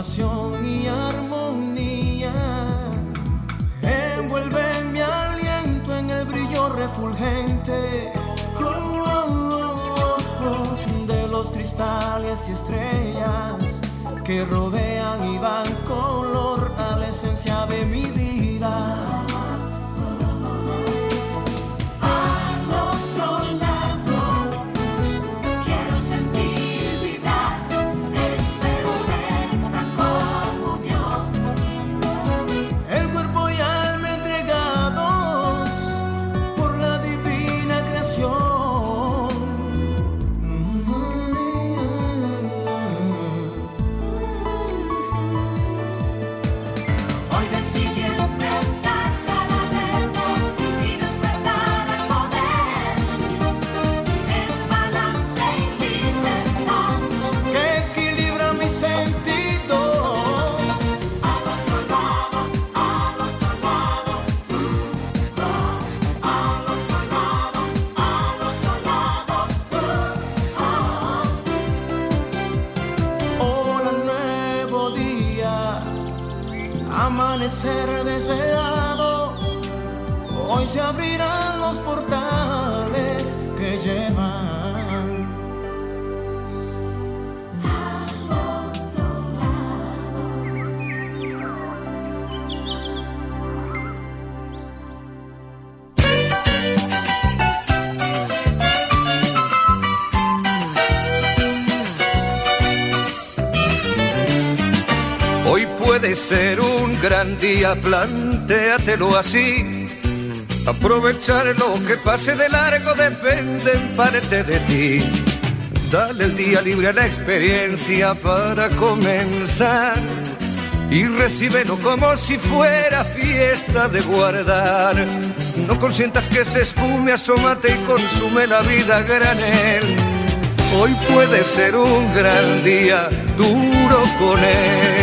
y armonía. Envuelve mi aliento en el brillo refulgente oh, oh, oh, de los cristales y estrellas que rodean y dan color a la esencia de mi vida. Hoy se abrirán los portales que llevan puede ser un gran día, plantéatelo así. Aprovechar lo que pase de largo depende en parte de ti. Dale el día libre a la experiencia para comenzar y recíbelo como si fuera fiesta de guardar. No consientas que se esfume, asómate y consume la vida granel. Hoy puede ser un gran día, duro con él.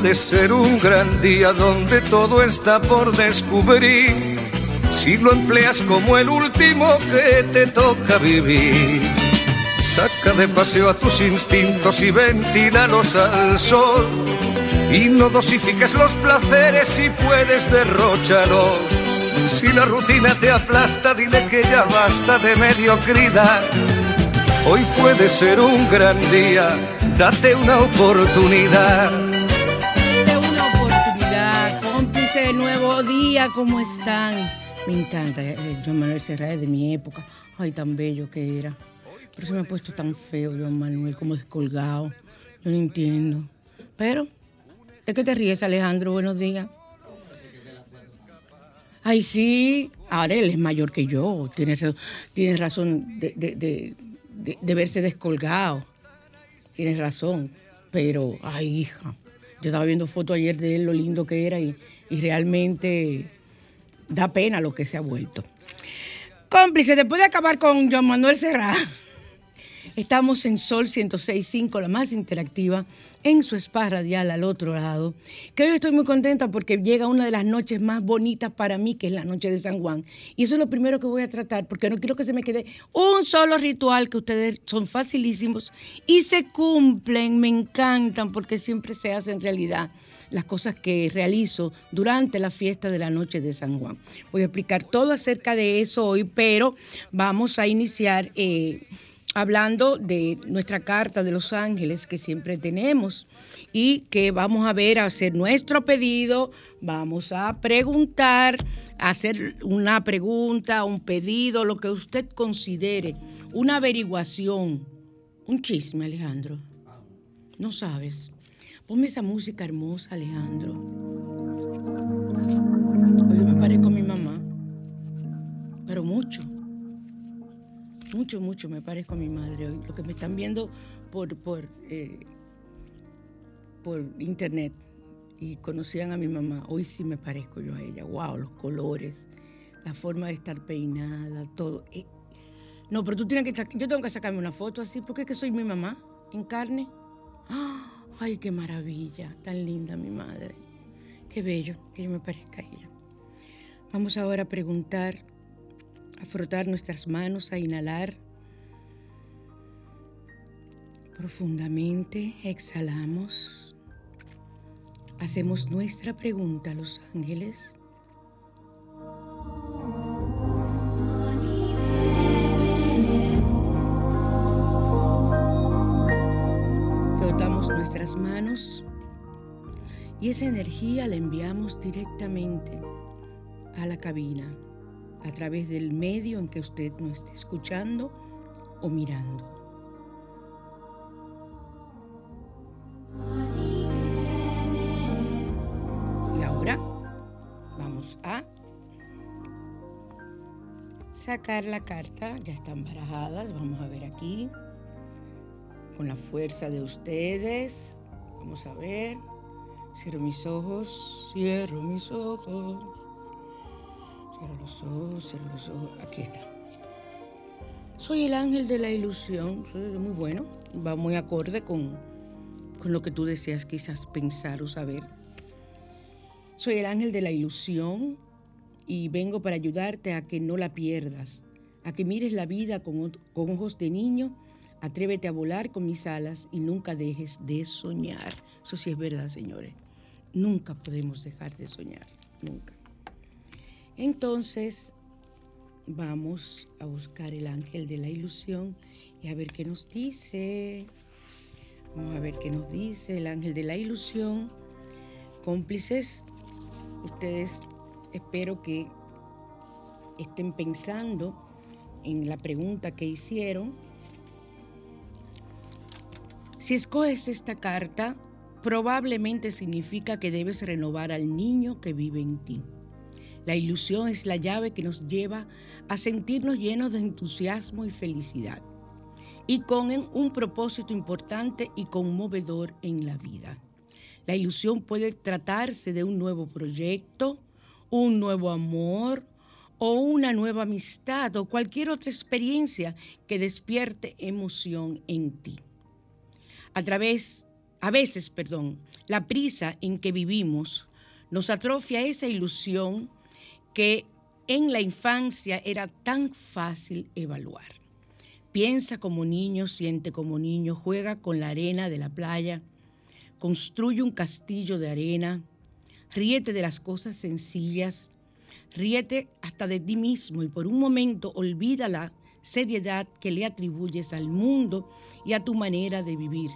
Puede ser un gran día donde todo está por descubrir si lo empleas como el último que te toca vivir. Saca de paseo a tus instintos y ventílalos al sol. Y no dosifiques los placeres si puedes derrocharlos. Si la rutina te aplasta, dile que ya basta de mediocridad. Hoy puede ser un gran día, date una oportunidad. Nuevo día, ¿cómo están? Me encanta eh, Joan Manuel Serrat de mi época. Ay, tan bello que era. Pero se me ha puesto tan feo Joan Manuel, como descolgado. Yo no entiendo. Pero, ¿de qué te ríes, Alejandro? Buenos días. Ay, sí. Ahora él es mayor que yo. Tienes, tienes razón de, de, de verse descolgado. Tienes razón. Pero, ay, hija. Yo estaba viendo fotos ayer de él, lo lindo que era y, y realmente da pena lo que se ha vuelto. Cómplice, después de acabar con Juan Manuel Serra, estamos en Sol 106.5, la más interactiva, en su spa radial al otro lado. Que hoy estoy muy contenta porque llega una de las noches más bonitas para mí, que es la noche de San Juan. Y eso es lo primero que voy a tratar, porque no quiero que se me quede un solo ritual, que ustedes son facilísimos y se cumplen, me encantan, porque siempre se hacen realidad las cosas que realizo durante la fiesta de la noche de San Juan. Voy a explicar todo acerca de eso hoy, pero vamos a iniciar eh, hablando de nuestra carta de los ángeles que siempre tenemos y que vamos a ver, a hacer nuestro pedido, vamos a preguntar, a hacer una pregunta, un pedido, lo que usted considere, una averiguación, un chisme, Alejandro. No sabes. Ponme esa música hermosa, Alejandro. Hoy yo me parezco a mi mamá, pero mucho. Mucho, mucho me parezco a mi madre hoy. Lo que me están viendo por, por, eh, por internet y conocían a mi mamá, hoy sí me parezco yo a ella. Wow, los colores, la forma de estar peinada, todo. Eh, no, pero tú tienes que yo tengo que sacarme una foto así, porque es que soy mi mamá en carne. Ay, qué maravilla, tan linda mi madre. Qué bello que yo me parezca a ella. Vamos ahora a preguntar, a frotar nuestras manos, a inhalar profundamente, exhalamos, hacemos nuestra pregunta a los ángeles. Frotamos nuestras manos y esa energía la enviamos directamente a la cabina a través del medio en que usted nos esté escuchando o mirando. Y ahora vamos a sacar la carta, ya están barajadas, vamos a ver aquí, con la fuerza de ustedes, vamos a ver. Cierro mis ojos, cierro mis ojos. Los ojos, los ojos. Aquí está. Soy el ángel de la ilusión. Soy muy bueno. Va muy acorde con, con lo que tú deseas quizás pensar o saber. Soy el ángel de la ilusión y vengo para ayudarte a que no la pierdas, a que mires la vida con, con ojos de niño. Atrévete a volar con mis alas y nunca dejes de soñar. Eso sí es verdad, señores. Nunca podemos dejar de soñar, nunca. Entonces, vamos a buscar el ángel de la ilusión y a ver qué nos dice. Vamos a ver qué nos dice el ángel de la ilusión. Cómplices, ustedes espero que estén pensando en la pregunta que hicieron. Si escoges esta carta, probablemente significa que debes renovar al niño que vive en ti. La ilusión es la llave que nos lleva a sentirnos llenos de entusiasmo y felicidad y con un propósito importante y conmovedor en la vida. La ilusión puede tratarse de un nuevo proyecto, un nuevo amor o una nueva amistad o cualquier otra experiencia que despierte emoción en ti. A través a veces, perdón, la prisa en que vivimos nos atrofia esa ilusión que en la infancia era tan fácil evaluar. Piensa como niño, siente como niño, juega con la arena de la playa, construye un castillo de arena, ríete de las cosas sencillas, ríete hasta de ti mismo y por un momento olvida la seriedad que le atribuyes al mundo y a tu manera de vivir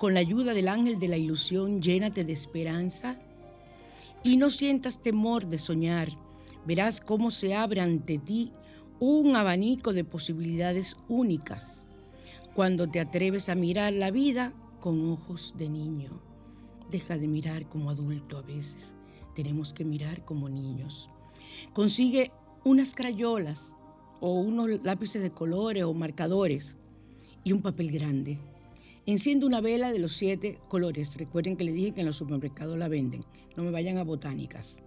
con la ayuda del ángel de la ilusión, llénate de esperanza y no sientas temor de soñar. Verás cómo se abre ante ti un abanico de posibilidades únicas cuando te atreves a mirar la vida con ojos de niño. Deja de mirar como adulto a veces. Tenemos que mirar como niños. Consigue unas crayolas o unos lápices de colores o marcadores y un papel grande Enciende una vela de los siete colores. Recuerden que le dije que en los supermercados la venden. No me vayan a botánicas.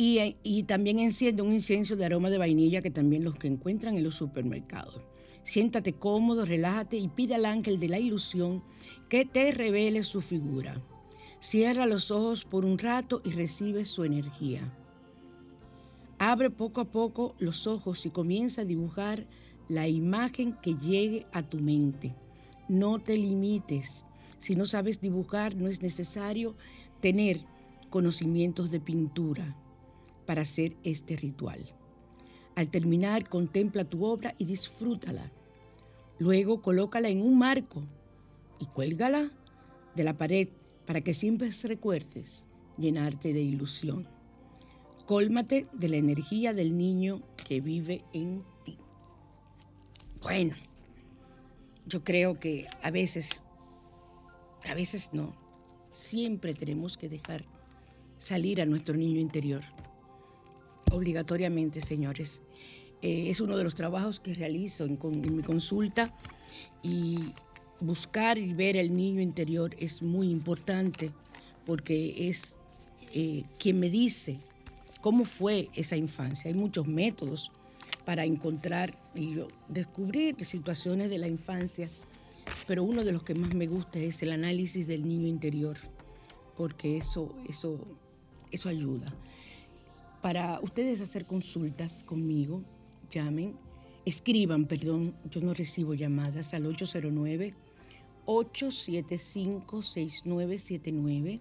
Y, también enciende un incienso de aroma de vainilla que también los que encuentran en los supermercados. Siéntate cómodo, relájate y pide al ángel de la ilusión que te revele su figura. Cierra los ojos por un rato y recibe su energía. Abre poco a poco los ojos y comienza a dibujar la imagen que llegue a tu mente. No te limites. Si no sabes dibujar, no es necesario tener conocimientos de pintura para hacer este ritual. Al terminar, contempla tu obra y disfrútala. Luego, colócala en un marco y cuélgala de la pared para que siempre recuerdes llenarte de ilusión. Cólmate de la energía del niño que vive en ti. Bueno, yo creo que a veces, a veces no, siempre tenemos que dejar salir a nuestro niño interior, obligatoriamente, señores. Eh, es uno de los trabajos que realizo en, mi consulta y buscar y ver el niño interior es muy importante porque es eh, quien me dice cómo fue esa infancia. Hay muchos métodos para encontrar y descubrir situaciones de la infancia pero uno de los que más me gusta es el análisis del niño interior, porque eso, eso, eso ayuda. Para ustedes hacer consultas conmigo, llamen, escriban, perdón, yo no recibo llamadas al 809 875 6979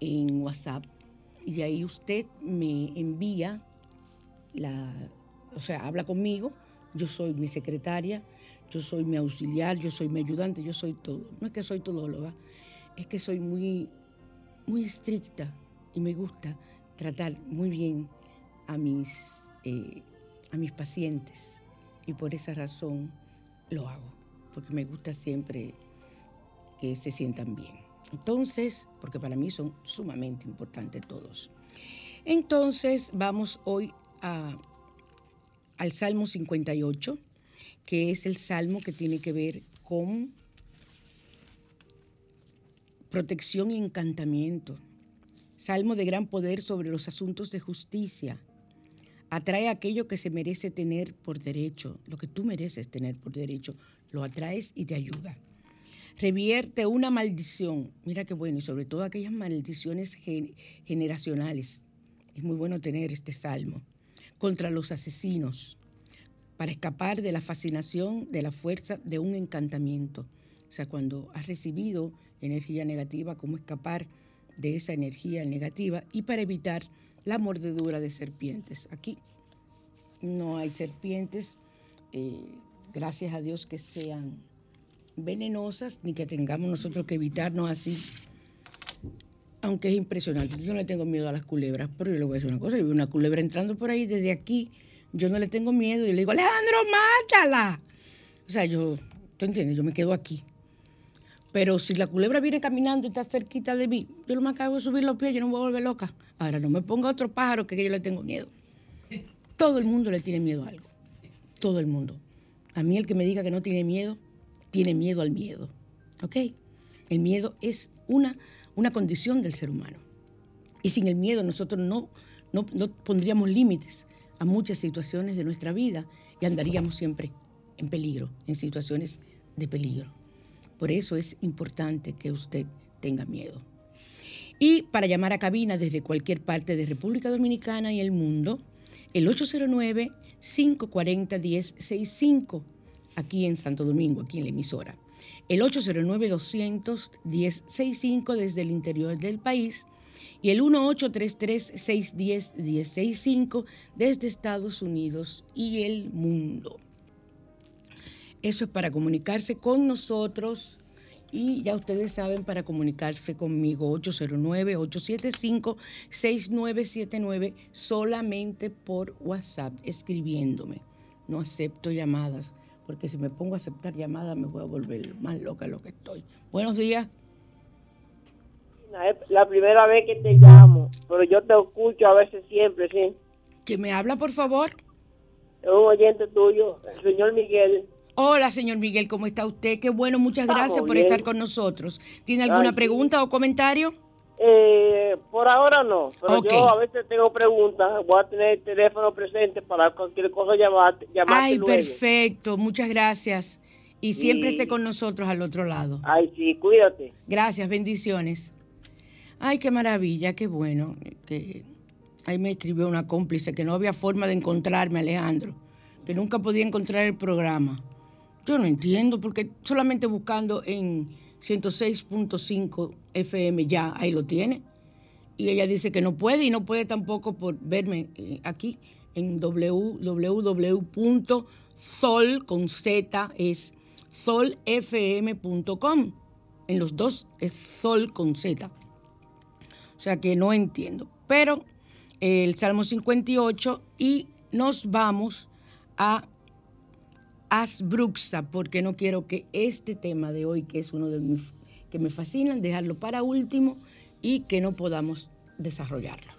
en WhatsApp y ahí usted me envía la, o sea, habla conmigo, yo soy mi secretaria, yo soy mi auxiliar, yo soy mi ayudante, yo soy todo. No es que soy todóloga, es que soy muy, muy estricta y me gusta tratar muy bien a mis, eh, a mis pacientes y por esa razón lo hago, porque me gusta siempre que se sientan bien. Entonces, porque para mí son sumamente importantes todos. Entonces, vamos hoy a, al Salmo 58, que es el salmo que tiene que ver con protección y encantamiento. Salmo de gran poder sobre los asuntos de justicia. Atrae aquello que se merece tener por derecho, lo que tú mereces tener por derecho, lo atraes y te ayuda revierte una maldición. Mira qué bueno, y sobre todo aquellas maldiciones generacionales. Es muy bueno tener este salmo contra los asesinos para escapar de la fascinación, de la fuerza de un encantamiento. O sea, cuando has recibido energía negativa, cómo escapar de esa energía negativa y para evitar la mordedura de serpientes. Aquí no hay serpientes, eh, gracias a Dios que sean venenosas ni que tengamos nosotros que evitarnos así. Aunque es impresionante, yo no le tengo miedo a las culebras, pero yo le voy a decir una cosa, yo veo una culebra entrando por ahí desde aquí, yo no le tengo miedo y le digo, Alejandro, mátala. O sea, yo, ¿tú entiendes? Yo me quedo aquí. Pero si la culebra viene caminando y está cerquita de mí, yo no me acabo de subir los pies, yo no me voy a volver loca. Ahora, no me ponga otro pájaro que yo le tengo miedo. Todo el mundo le tiene miedo a algo. Todo el mundo. A mí el que me diga que no tiene miedo, tiene miedo al miedo. ¿Ok? El miedo es una, una condición del ser humano. Y sin el miedo nosotros no, no, pondríamos límites a muchas situaciones de nuestra vida y andaríamos siempre en peligro, en situaciones de peligro. Por eso es importante que usted tenga miedo. Y para llamar a cabina desde cualquier parte de República Dominicana y el mundo, el 809-540-1065 aquí en Santo Domingo, aquí en la emisora. El 809-200-1065 desde el interior del país y el 1833-610-1065 desde Estados Unidos y el mundo. Eso es para comunicarse con nosotros y ya ustedes saben, para comunicarse conmigo, 809-875-6979, solamente por WhatsApp, escribiéndome. No acepto llamadas porque si me pongo a aceptar llamadas me voy a volver más loca de lo que estoy. Buenos días. Es la primera vez que te llamo, pero yo te escucho a veces siempre, ¿sí? ¿Que me habla, por favor? Es un oyente tuyo, el señor Miguel. Hola, señor Miguel, ¿cómo está usted? Qué bueno, muchas gracias por estar con nosotros. ¿Tiene alguna pregunta o comentario? Eh, por ahora no, pero yo a veces tengo preguntas, voy a tener el teléfono presente para cualquier cosa llamarte. Ay, perfecto, muchas gracias. Y siempre esté con nosotros al otro lado. Ay, sí, cuídate. Gracias, bendiciones. Ay, qué maravilla, qué bueno. Que ahí me escribió una cómplice que no había forma de encontrarme, Alejandro, que nunca podía encontrar el programa. Yo no entiendo, porque solamente buscando en 106.5 FM ya, ahí lo tiene. Y ella dice que no puede y no puede tampoco por verme eh, aquí en www.sol con Z es solfm.com. En los dos es sol con Z. O sea que no entiendo. Pero el Salmo 58 y nos vamos a Asbruxa, porque no quiero que este tema de hoy, que es uno de mis que me fascinan, dejarlo para último y que no podamos desarrollarlo.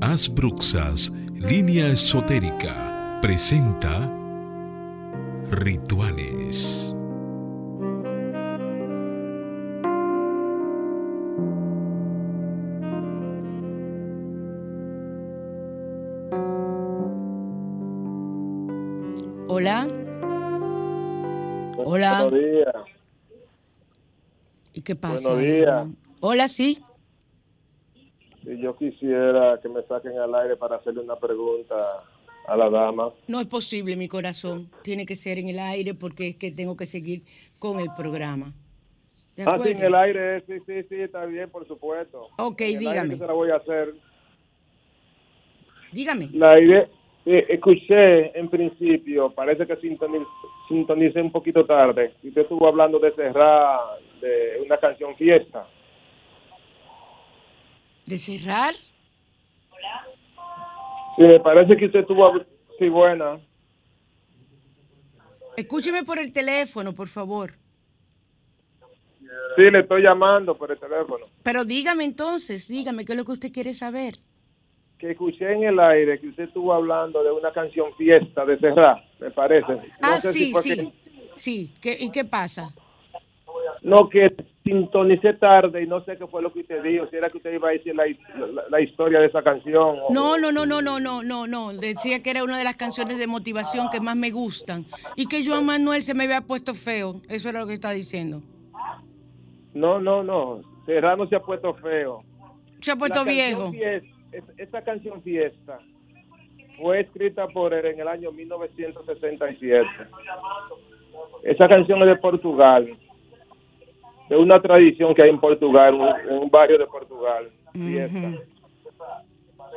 Asbruxas, línea esotérica, presenta Rituales. Hola. Hola. Buenos días. ¿Y qué pasa? Buenos días. Hola, sí. Si yo quisiera que me saquen al aire para hacerle una pregunta a la dama. No es posible, mi corazón. Tiene que ser en el aire porque es que tengo que seguir con el programa. ¿De Ah, sí, en el aire, sí, sí, sí, está bien, por supuesto. Ok, En el aire dígame. que se la voy a hacer. Dígame. La idea, eh, escuché en principio, parece que sintoniz- sintonicé un poquito tarde. Usted estuvo hablando de cerrar de una canción fiesta. ¿De cerrar? Sí, me parece que usted estuvo, sí, buena. Escúcheme por el teléfono, por favor. Sí, le estoy llamando por el teléfono. Pero dígame entonces, dígame qué es lo que usted quiere saber. Que escuché en el aire que usted estuvo hablando de una canción fiesta de cerrar, me parece. No ah, sé sí, sí. que- Sí, ¿Qué, ¿y qué pasa? no, que sintonicé tarde y no sé qué fue lo que usted dijo. Si era que usted iba a decir la, la- la historia de esa canción. o- No, no, no, no, no, no, no, no. Decía que era una de las canciones de motivación que más me gustan. Y que Joan Manuel se me había puesto feo. Eso era lo que estaba diciendo. No, no, no. Serrano se ha puesto feo. Se ha puesto La viejo. Esta canción Fiesta fue escrita por él en el año 1967. Esa canción es de Portugal, de una tradición que hay en Portugal, en un barrio de Portugal. Fiesta.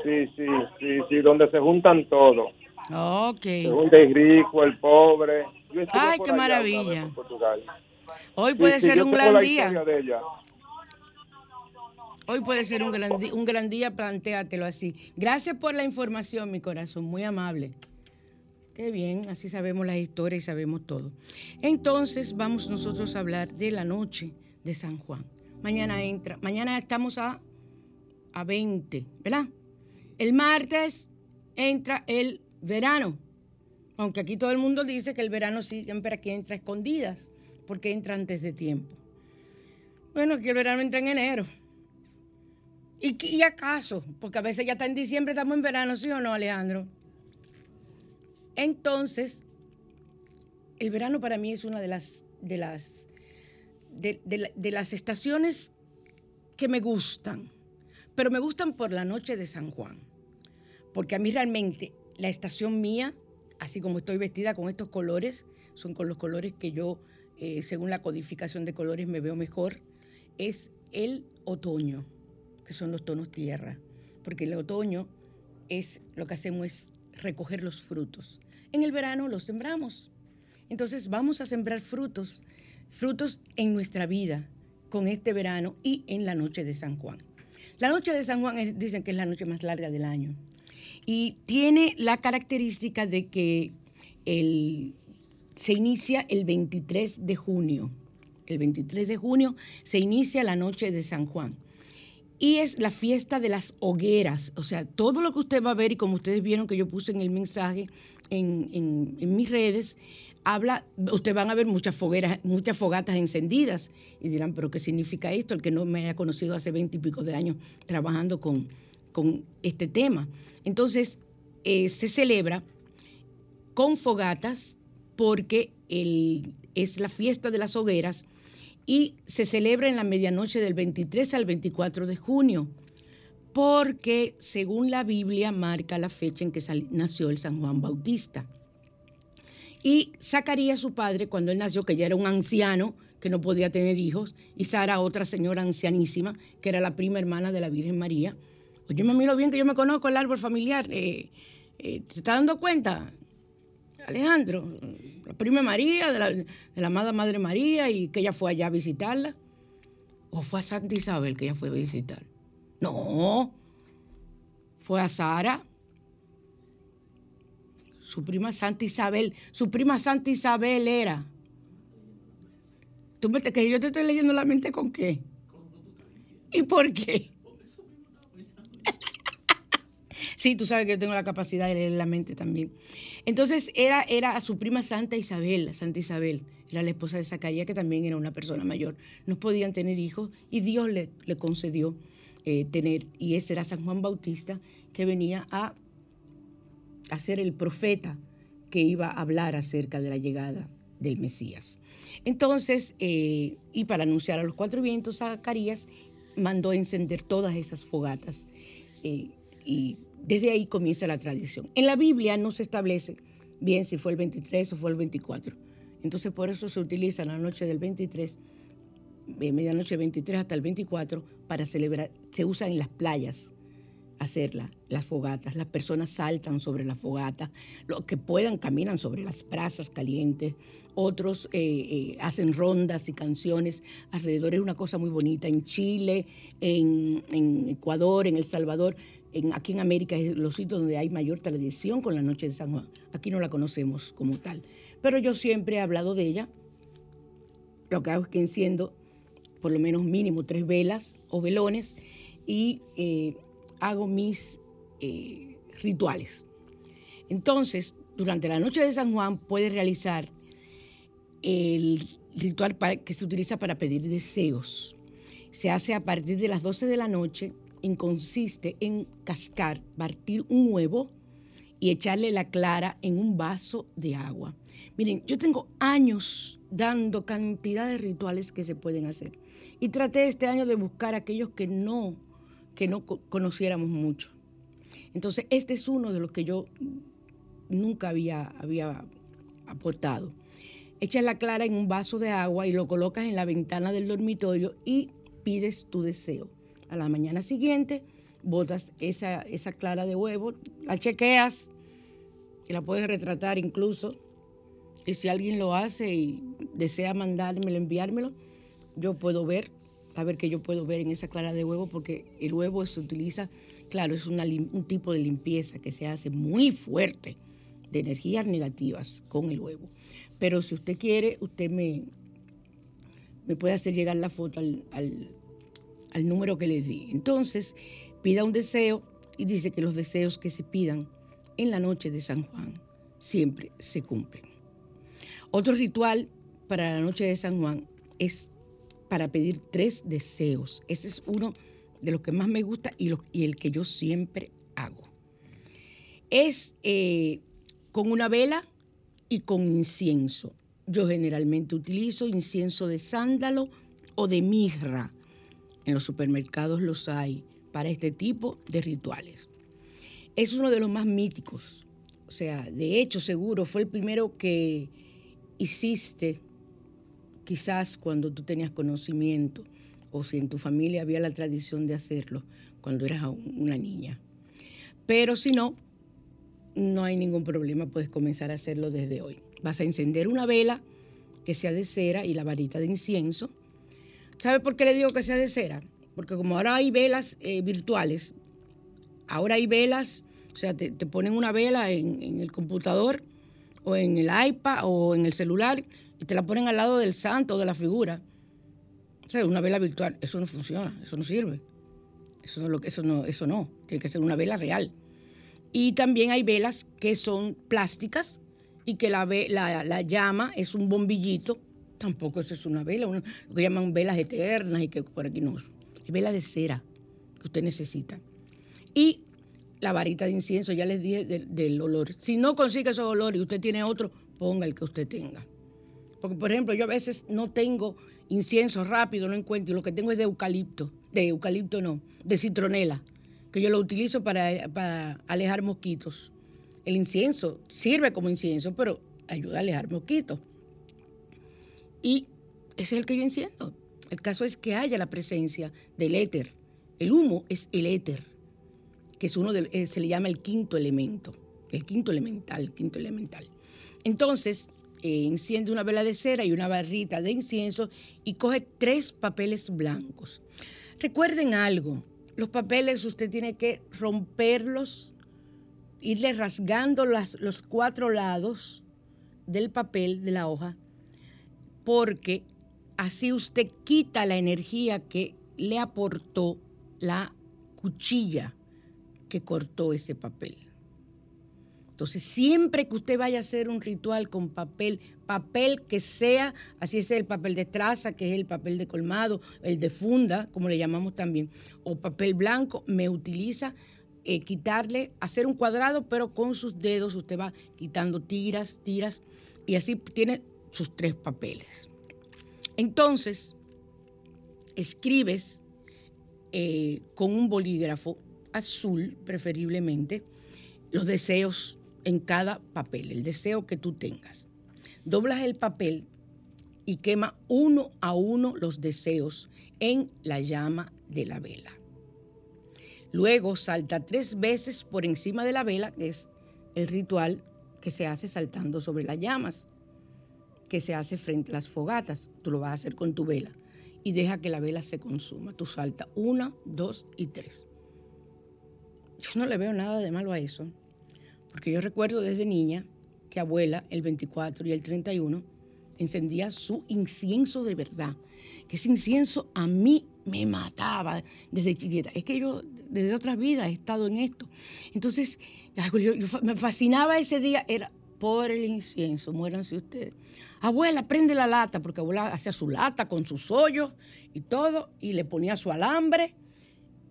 Sí, sí, sí, sí, donde se juntan todos. Ok. Se junta el rico, el pobre. Yo Ay, qué vez maravilla. Hoy puede sí, ser un gran día. historia de ella. Hoy puede ser un gran, un gran día, plantéatelo así. Gracias por la información, mi corazón, muy amable. Qué bien, así sabemos la historia y sabemos todo. Entonces vamos nosotros a hablar de la noche de San Juan. Mañana entra, mañana estamos a, a 20, ¿verdad? El martes entra el verano. Aunque aquí todo el mundo dice que el verano siempre aquí entra escondidas, porque entra antes de tiempo. Bueno, aquí el verano entra en enero. ¿Y, acaso? Porque a veces ya está en diciembre, estamos en verano, ¿sí o no, Alejandro? Entonces, el verano para mí es una de las, de las, de, de la- de las estaciones que me gustan, pero me gustan por la noche de San Juan. Porque a mí realmente la estación mía, así como estoy vestida con estos colores, son con los colores que yo, eh, según la codificación de colores, me veo mejor, es el otoño, que son los tonos tierra. Porque el otoño es lo que hacemos es recoger los frutos. En el verano los sembramos. Entonces vamos a sembrar frutos, frutos en nuestra vida con este verano y en la noche de San Juan. La noche de San Juan es- dicen que es la noche más larga del año y tiene la característica de que el- se inicia el 23 de junio. El 23 de junio se inicia la noche de San Juan. Y es la fiesta de las hogueras. O sea, todo lo que usted va a ver, y como ustedes vieron que yo puse en el mensaje en, en- mis redes, habla, ustedes van a ver muchas fogueras, muchas fogatas encendidas. Y dirán, ¿pero qué significa esto? El que no me haya conocido hace veinte y pico de años trabajando con, con este tema. Entonces, eh, se celebra con fogatas porque el- es la fiesta de las hogueras y se celebra en la medianoche del 23 al 24 de junio, porque según la Biblia marca la fecha en que nació el San Juan Bautista. Y Zacarías, su padre, cuando él nació, que ya era un anciano, que no podía tener hijos, y Sara, otra señora ancianísima, que era la prima hermana de la Virgen María. Oye, mami, lo bien que yo me conozco el árbol familiar. eh, eh, ¿Te estás dando cuenta? Alejandro, la prima María, de la, de la amada Madre María, y que ella fue allá a visitarla. ¿O fue a Santa Isabel que ella fue a visitar? No, fue a Sara, su prima Santa Isabel, su prima Santa Isabel era. Tú me que yo te estoy leyendo la mente con qué. ¿Y por qué? Sí, tú sabes que yo tengo la capacidad de leer la mente también. Entonces era, era a su prima Santa Isabel, Santa Isabel, era la esposa de Zacarías, que también era una persona mayor. No podían tener hijos y Dios le, le concedió eh, tener, y ese era San Juan Bautista, que venía a, a ser el profeta que iba a hablar acerca de la llegada del Mesías. Entonces, eh, y para anunciar a los cuatro vientos, Zacarías mandó encender todas esas fogatas. Eh, y desde ahí comienza la tradición. En la Biblia no se establece bien si fue el 23 o fue el 24. Entonces, por eso se utiliza la noche del 23, eh, medianoche 23 hasta el 24, para celebrar. Se usa en las playas hacer las fogatas. Las personas saltan sobre las fogatas, los que puedan caminan sobre las brasas calientes, otros eh, eh, hacen rondas y canciones alrededor. Es una cosa muy bonita. En Chile, en, Ecuador, en El Salvador, en, aquí en América es los sitios donde hay mayor tradición con la Noche de San Juan. Aquí no la conocemos como tal. Pero yo siempre he hablado de ella. Lo que hago es que enciendo por lo menos mínimo tres velas o velones y eh, hago mis eh, rituales. Entonces, durante la noche de San Juan puedes realizar el ritual que se utiliza para pedir deseos. Se hace a partir de las 12 de la noche consiste en cascar, partir un huevo y echarle la clara en un vaso de agua. Miren, yo tengo años dando cantidad de rituales que se pueden hacer y traté este año de buscar aquellos que no que no conociéramos mucho. Entonces, este es uno de los que yo nunca había, había aportado. Echas la clara en un vaso de agua y lo colocas en la ventana del dormitorio y pides tu deseo. A la mañana siguiente, botas esa, clara de huevo, la chequeas la puedes retratar incluso. Y si alguien lo hace y desea mandármelo, enviármelo, yo puedo ver a ver qué yo puedo ver en esa clara de huevo, porque el huevo se utiliza, claro, es un tipo de limpieza que se hace muy fuerte de energías negativas con el huevo. Pero si usted quiere, usted me, puede hacer llegar la foto al número que les di. Entonces, pida un deseo y dice que los deseos que se pidan en la noche de San Juan siempre se cumplen. Otro ritual para la noche de San Juan es para pedir tres deseos. Ese es uno de los que más me gusta y, el que yo siempre hago. Es eh, con una vela y con incienso. Yo generalmente utilizo incienso de sándalo o de mirra. En los supermercados los hay para este tipo de rituales. Es uno de los más míticos. O sea, de hecho, seguro fue el primero que hiciste quizás cuando tú tenías conocimiento o si en tu familia había la tradición de hacerlo cuando eras una niña. Pero si no, no hay ningún problema, puedes comenzar a hacerlo desde hoy. Vas a encender una vela que sea de cera y la varita de incienso. ¿Sabe por qué le digo que sea de cera? Porque como ahora hay velas eh, virtuales, ahora hay velas, o sea, te, ponen una vela en, en el computador o en el iPad o en el celular y te la ponen al lado del santo o de la figura. O sea, una vela virtual, eso no funciona, eso no sirve. Eso no, eso no, eso no, tiene que ser una vela real. Y también hay velas que son plásticas y que la, la, la llama es un bombillito. Tampoco eso es una vela, lo que llaman velas eternas y que por aquí no. Es vela de cera que usted necesita. Y la varita de incienso, ya les dije del olor. Si no consigue esos olores y usted tiene otro, ponga el que usted tenga. Porque, por ejemplo, yo a veces no tengo incienso rápido, no encuentro, lo que tengo es de eucalipto, de eucalipto no, de citronela, que yo lo utilizo para, para alejar mosquitos. El incienso sirve como incienso, pero ayuda a alejar mosquitos. Y ese es el que yo enciendo. El caso es que haya la presencia del éter. El humo es el éter, que es uno de, eh, se le llama el quinto elemento, el quinto elemental, el quinto elemental. Entonces, eh, enciende una vela de cera y una barrita de incienso y coge tres papeles blancos. Recuerden algo, los papeles usted tiene que romperlos, irle rasgando los cuatro lados del papel, de la hoja, porque así usted quita la energía que le aportó la cuchilla que cortó ese papel. Entonces, siempre que usted vaya a hacer un ritual con papel, papel que sea, así es el papel de traza, que es el papel de colmado, el de funda, como le llamamos también, o papel blanco, me utiliza eh, quitarle, hacer un cuadrado, pero con sus dedos usted va quitando tiras, tiras, y así tiene sus tres papeles. Entonces, escribes eh, con un bolígrafo azul, preferiblemente, los deseos en cada papel, el deseo que tú tengas. Doblas el papel y quema uno a uno los deseos en la llama de la vela. Luego salta tres veces por encima de la vela, que es el ritual que se hace saltando sobre las llamas, que se hace frente a las fogatas. Tú lo vas a hacer con tu vela y deja que la vela se consuma. Tú salta una, dos y tres. Yo no le veo nada de malo a eso, porque yo recuerdo desde niña que abuela el 24 y el 31 encendía su incienso de verdad, que ese incienso a mí me mataba desde chiquita. Es que yo desde otras vidas he estado en esto. Entonces, me fascinaba ese día, era por el incienso, muéranse ustedes. Abuela, prende la lata, porque abuela hacía su lata con sus hoyos y todo, y le ponía su alambre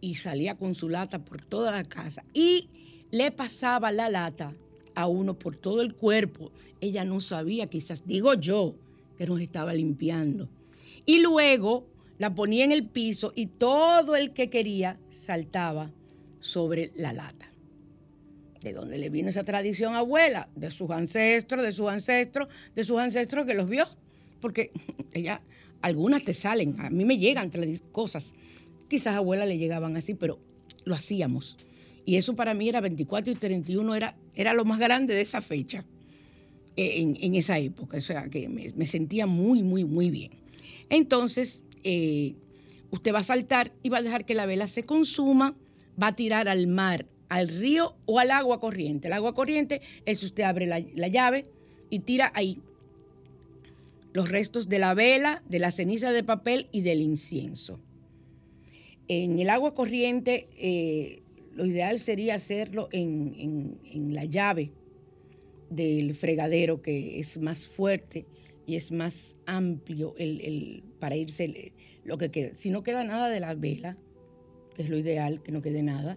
y salía con su lata por toda la casa. Y le pasaba la lata a uno por todo el cuerpo. Ella no sabía, quizás, digo yo, que nos estaba limpiando. Y luego la ponía en el piso y todo el que quería saltaba sobre la lata. ¿De dónde le vino esa tradición, abuela? De sus ancestros, de sus ancestros, de sus ancestros que los vio. Porque ella, algunas te salen, a mí me llegan cosas. Quizás a abuela le llegaban así, pero lo hacíamos. Y eso para mí era 24 y 31, era, era lo más grande de esa fecha, eh, en, esa época. O sea, que me, me sentía muy, muy, muy bien. Entonces, eh, usted va a saltar y va a dejar que la vela se consuma, va a tirar al mar, al río o al agua corriente. El agua corriente es usted abre la, llave y tira ahí los restos de la vela, de la ceniza de papel y del incienso. En el agua corriente, eh, lo ideal sería hacerlo en, la llave del fregadero, que es más fuerte y es más amplio el, para irse lo que queda. Si no queda nada de la vela, que es lo ideal, que no quede nada,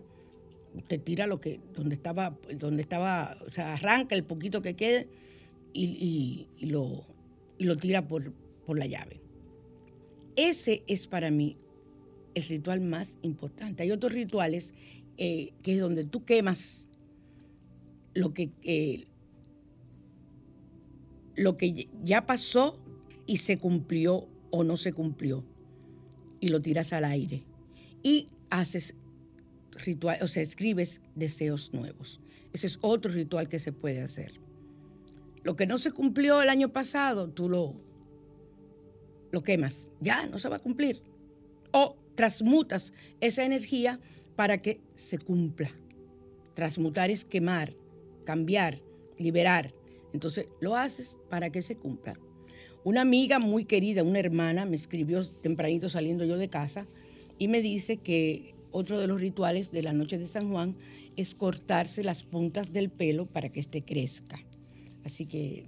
usted tira lo que, donde estaba, donde estaba, o sea, arranca el poquito que quede y, lo, lo, tira por, por, la llave. Ese es para mí el ritual más importante. Hay otros rituales eh, que es donde tú quemas lo que, eh, lo que ya pasó y se cumplió o no se cumplió y lo tiras al aire y haces ritual, o sea, escribes deseos nuevos. Ese es otro ritual que se puede hacer. Lo que no se cumplió el año pasado, tú lo, lo quemas. Ya no se va a cumplir. O transmutas esa energía para que se cumpla. Transmutar es quemar, cambiar, liberar. Entonces lo haces para que se cumpla. Una amiga muy querida, una hermana, me escribió tempranito saliendo yo de casa y me dice que otro de los rituales de la noche de San Juan es cortarse las puntas del pelo para que éste crezca. Así que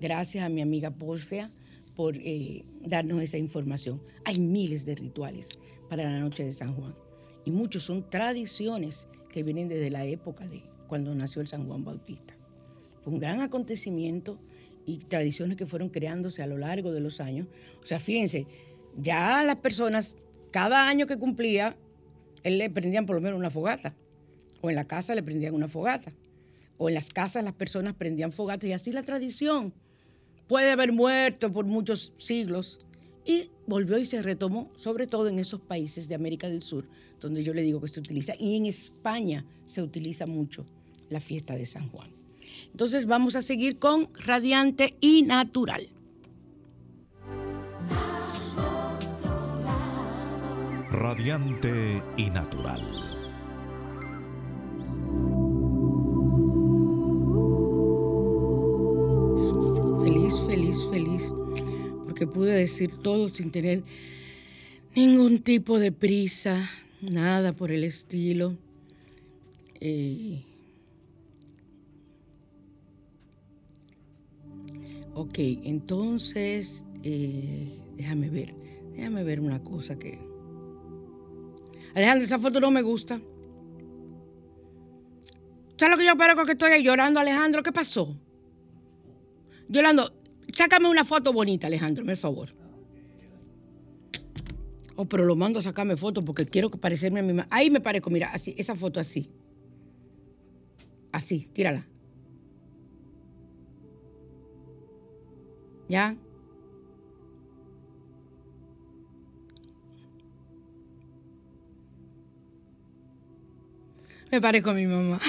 gracias a mi amiga Porfia por eh, darnos esa información. Hay miles de rituales para la noche de San Juan y muchos son tradiciones que vienen desde la época de cuando nació el San Juan Bautista. Fue un gran acontecimiento y tradiciones que fueron creándose a lo largo de los años. O sea, fíjense, ya las personas, cada año que cumplía, él le prendían por lo menos una fogata, o en la casa le prendían una fogata, o en las casas las personas prendían fogatas, y así la tradición puede haber muerto por muchos siglos, y volvió y se retomó, sobre todo en esos países de América del Sur, donde yo le digo que se utiliza, y en España se utiliza mucho la fiesta de San Juan. Entonces vamos a seguir con radiante y natural. Radiante y natural. Feliz, feliz, feliz, porque pude decir todo sin tener ningún tipo de prisa, nada por el estilo. Eh, Ok, entonces, eh, déjame ver, déjame ver una cosa que... Alejandro, esa foto no me gusta. ¿Sabes lo que yo parezco que estoy ahí llorando, Alejandro? ¿Qué pasó? Llorando. Sácame una foto bonita, Alejandro, por favor. Oh, pero lo mando a sacarme fotos porque quiero parecerme a mi mamá. Ahí me parezco, mira, así, esa foto así. Así, tírala. ¿Ya? Me parezco a mi mamá.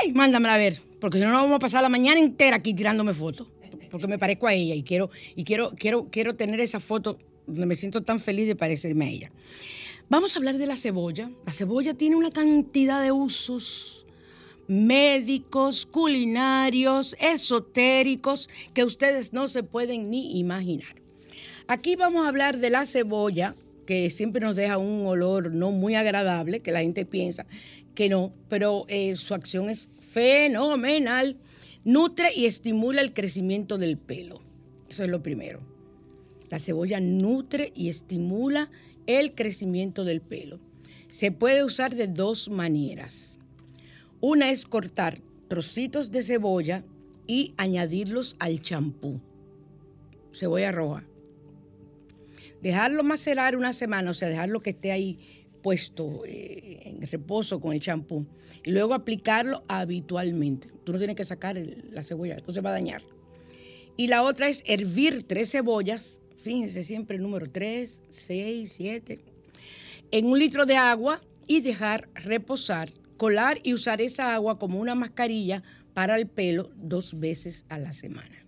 Ay, mándamela a ver, porque si no, no vamos a pasar la mañana entera aquí tirándome fotos. Porque me parezco a ella y quiero, y quiero, quiero, quiero tener esa foto donde me siento tan feliz de parecerme a ella. Vamos a hablar de la cebolla. La cebolla tiene una cantidad de usos médicos, culinarios, esotéricos, que ustedes no se pueden ni imaginar. Aquí vamos a hablar de la cebolla, que siempre nos deja un olor no muy agradable, que la gente piensa que no, pero eh, su acción es fenomenal. Nutre y estimula el crecimiento del pelo. Eso es lo primero. La cebolla nutre y estimula el crecimiento del pelo. Se puede usar de dos maneras. Una es cortar trocitos de cebolla y añadirlos al champú. Cebolla roja dejarlo macerar una semana, o sea, dejarlo que esté ahí puesto eh, en reposo con el champú y luego aplicarlo habitualmente. Tú no tienes que sacar la cebolla, esto se va a dañar. Y la otra es hervir tres cebollas, fíjense siempre el número 3, 6, 7, en un litro de agua y dejar reposar, colar y usar esa agua como una mascarilla para el pelo dos veces a la semana.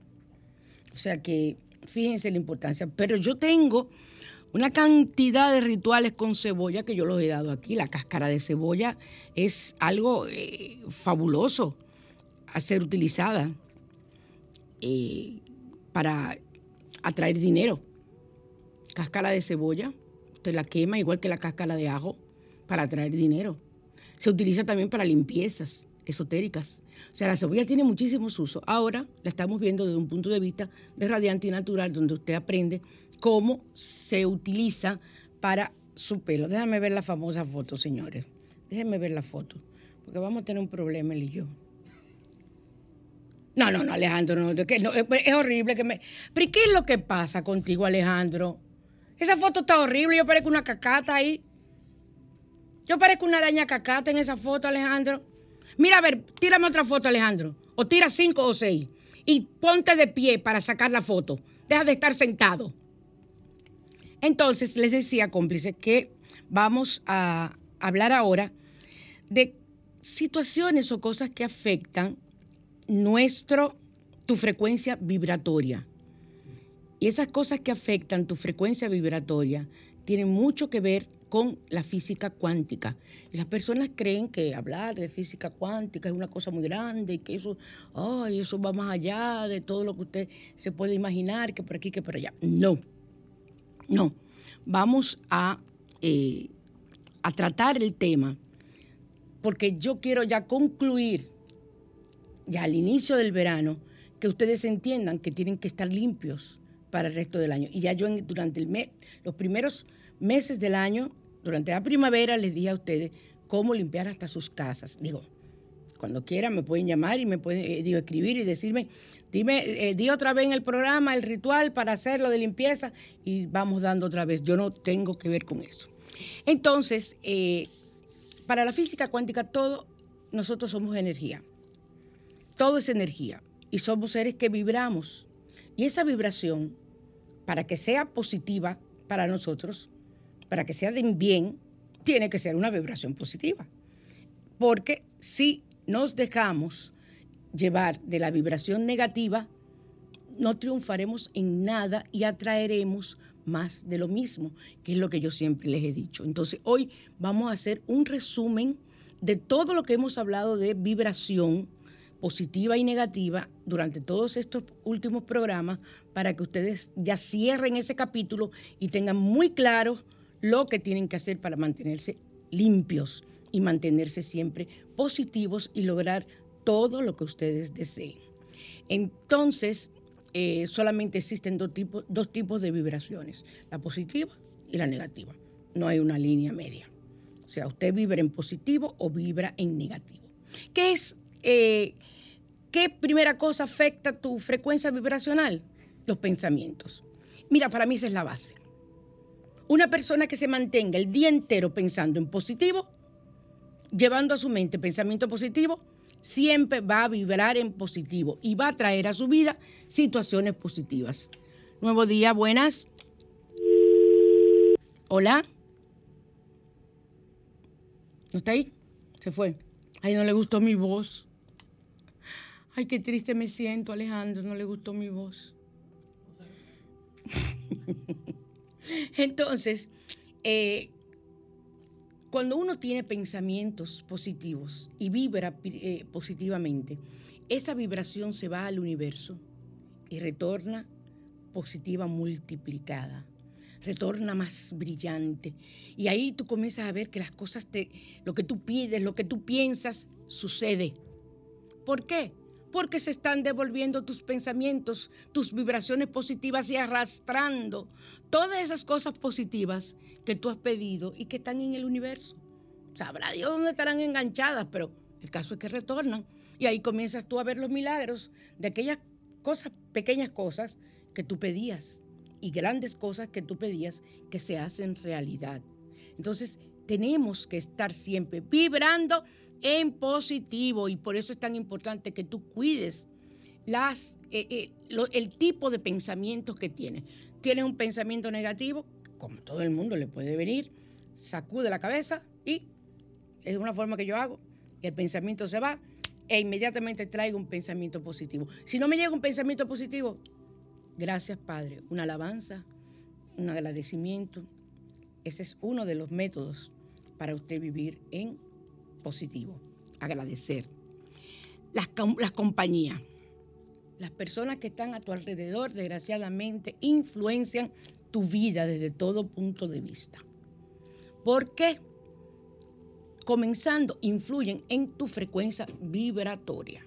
O sea que fíjense la importancia. Pero yo tengo una cantidad de rituales con cebolla que yo los he dado aquí. La cáscara de cebolla es algo eh, fabuloso a ser utilizada eh, para atraer dinero. Cáscara de cebolla, usted la quema igual que la cáscara de ajo para atraer dinero. Se utiliza también para limpiezas esotéricas. O sea, la cebolla tiene muchísimos usos. Ahora la estamos viendo desde un punto de vista de radiante y natural, donde usted aprende cómo se utiliza para su pelo. Déjame ver la famosa foto, señores. Déjenme ver la foto, porque vamos a tener un problema él y yo. No, no, no, Alejandro, no, es horrible que me... Pero qué es lo que pasa contigo, Alejandro? Esa foto está horrible, yo parezco una cacata ahí. Yo parezco una araña cacata en esa foto, Alejandro. Mira, a ver, tírame otra foto, Alejandro. O tira cinco o seis. Y ponte de pie para sacar la foto. Deja de estar sentado. Entonces, les decía, cómplices, que vamos a hablar ahora de situaciones o cosas que afectan nuestro, tu frecuencia vibratoria. Y esas cosas que afectan tu frecuencia vibratoria tienen mucho que ver con la física cuántica. Y las personas creen que hablar de física cuántica es una cosa muy grande y que eso, ay, eso va más allá de todo lo que usted se puede imaginar, que por aquí, que por allá. No, no. Vamos a, eh, a tratar el tema porque yo quiero ya concluir, ya al inicio del verano, que ustedes entiendan que tienen que estar limpios para el resto del año. Y ya yo durante el mes, los primeros meses del año, durante la primavera, les dije a ustedes cómo limpiar hasta sus casas. Digo, cuando quieran me pueden llamar y me pueden eh, digo, escribir y decirme, dime, eh, di otra vez en el programa el ritual para hacerlo de limpieza y vamos dando otra vez. Yo no tengo que ver con eso. Entonces, eh, para la física cuántica, todo, nosotros somos energía. Todo es energía y somos seres que vibramos. Y esa vibración, para que sea positiva para nosotros, para que sea de bien, tiene que ser una vibración positiva. Porque si nos dejamos llevar de la vibración negativa, no triunfaremos en nada y atraeremos más de lo mismo, que es lo que yo siempre les he dicho. Entonces, hoy vamos a hacer un resumen de todo lo que hemos hablado de vibración positiva y negativa durante todos estos últimos programas para que ustedes ya cierren ese capítulo y tengan muy claro lo que tienen que hacer para mantenerse limpios y mantenerse siempre positivos y lograr todo lo que ustedes deseen. Entonces, eh, solamente existen dos tipos, dos tipos de vibraciones, la positiva y la negativa. No hay una línea media. O sea, usted vibra en positivo o vibra en negativo. ¿Qué es, eh, qué primera cosa afecta tu frecuencia vibracional? Los pensamientos. Mira, para mí esa es la base. Una persona que se mantenga el día entero pensando en positivo, llevando a su mente pensamiento positivo, siempre va a vibrar en positivo y va a traer a su vida situaciones positivas. Nuevo día, buenas. Hola. ¿No está ahí? Se fue. Ay, no le gustó mi voz. Ay, qué triste me siento, Alejandro, no le gustó mi voz. Entonces, eh, cuando uno tiene pensamientos positivos y vibra eh, positivamente, esa vibración se va al universo y retorna positiva multiplicada, retorna más brillante. Y ahí tú comienzas a ver que las cosas, te, lo que tú pides, lo que tú piensas, sucede. ¿Por qué? Porque se están devolviendo tus pensamientos, tus vibraciones positivas y arrastrando todas esas cosas positivas que tú has pedido y que están en el universo. Sabrá Dios dónde estarán enganchadas, pero el caso es que retornan. Y ahí comienzas tú a ver los milagros de aquellas cosas, pequeñas cosas que tú pedías y grandes cosas que tú pedías que se hacen realidad. Entonces, tenemos que estar siempre vibrando en positivo y por eso es tan importante que tú cuides las, eh, eh, el tipo de pensamientos que tienes. Tienes un pensamiento negativo, como todo el mundo le puede venir, sacude la cabeza y es una forma que yo hago, el pensamiento se va e inmediatamente traigo un pensamiento positivo. Si no me llega un pensamiento positivo, gracias Padre, una alabanza, un agradecimiento. Ese es uno de los métodos para usted vivir en positivo. Agradecer. Las, las compañías, las personas que están a tu alrededor, desgraciadamente, influencian tu vida desde todo punto de vista. ¿Por qué? Comenzando, influyen en tu frecuencia vibratoria.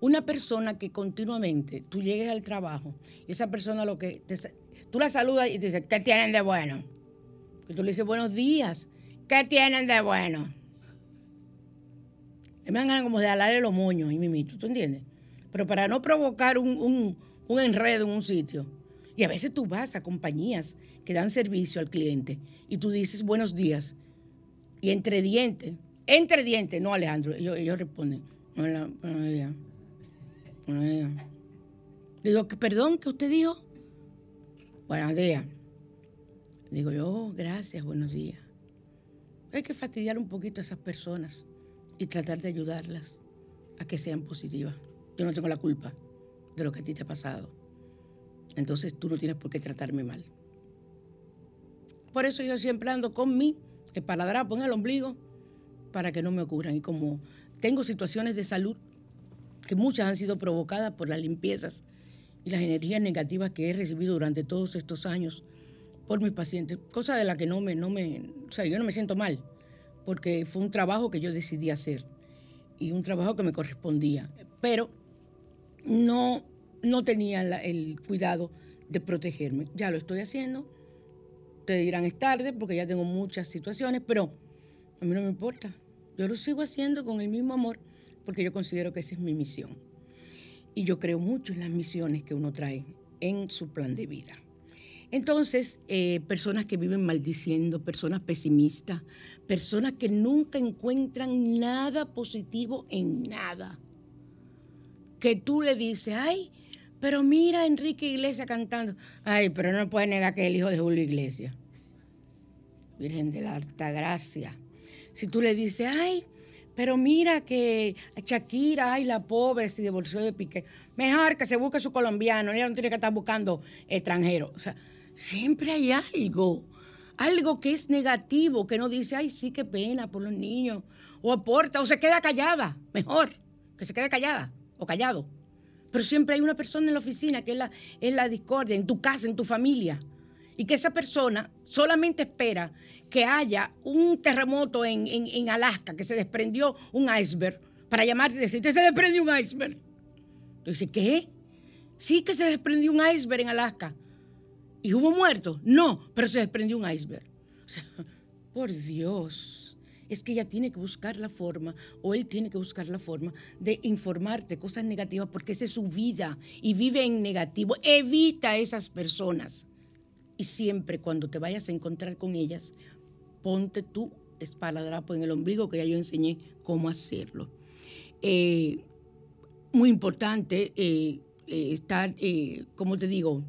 Una persona que continuamente tú llegues al trabajo y esa persona lo que tú la saludas y te dice, ¿qué tienen de bueno? Que tú le dices buenos días ¿Qué tienen de bueno? Me dan ganas como de alarle los moños y mimito, ¿tú entiendes? Pero para no provocar un, enredo en un sitio. Y a veces tú vas a compañías que dan servicio al cliente y tú dices buenos días. Y entre dientes, entre dientes, no Alejandro, ellos, responden, buenos días. Buenos días. Digo, perdón, ¿qué usted dijo? Buenos días. Digo yo, gracias, buenos días. Hay que fastidiar un poquito a esas personas y tratar de ayudarlas a que sean positivas. Yo no tengo la culpa de lo que a ti te ha pasado. Entonces tú no tienes por qué tratarme mal. Por eso yo siempre ando con mi espaladrapo en el ombligo para que no me ocurran. Y como tengo situaciones de salud que muchas han sido provocadas por las limpiezas y las energías negativas que he recibido durante todos estos años, por mis pacientes, cosa de la que no me, no me, o sea, yo no me siento mal, porque fue un trabajo que yo decidí hacer y un trabajo que me correspondía, pero no, no tenía el cuidado de protegerme. Ya lo estoy haciendo, te dirán es tarde porque ya tengo muchas situaciones, pero a mí no me importa, yo lo sigo haciendo con el mismo amor porque yo considero que esa es mi misión. Y yo creo mucho en las misiones que uno trae en su plan de vida. Entonces, eh, personas que viven maldiciendo, personas pesimistas, personas que nunca encuentran nada positivo en nada. Que tú le dices, ay, pero mira a Enrique Iglesias cantando. Ay, pero no puede negar que es el hijo de Julio Iglesias. Virgen de la Alta Gracia. Si tú le dices, ay, pero mira que Shakira, ay, la pobre, se divorció de Piqué. Mejor que se busque su colombiano, ella no tiene que estar buscando extranjero. O sea, siempre hay algo, algo que es negativo, que no dice, ay, sí, qué pena por los niños, o aporta, o se queda callada, mejor, que se quede callada o callado. Pero siempre hay una persona en la oficina que es la, es la discordia, en tu casa, en tu familia, y que esa persona solamente espera que haya un terremoto en, en, Alaska, que se desprendió un iceberg, para llamarte y decirte, se desprendió un iceberg. Entonces, ¿qué? Sí que se desprendió un iceberg en Alaska. ¿Y hubo muertos? No, pero se desprendió un iceberg. Por Dios, es que ella tiene que buscar la forma, o él tiene que buscar la forma de informarte cosas negativas porque esa es su vida y vive en negativo. Evita a esas personas. Y siempre cuando te vayas a encontrar con ellas, ponte tu esparadrapo en el ombligo, que ya yo enseñé cómo hacerlo. Eh, muy importante eh, eh, estar, como te digo,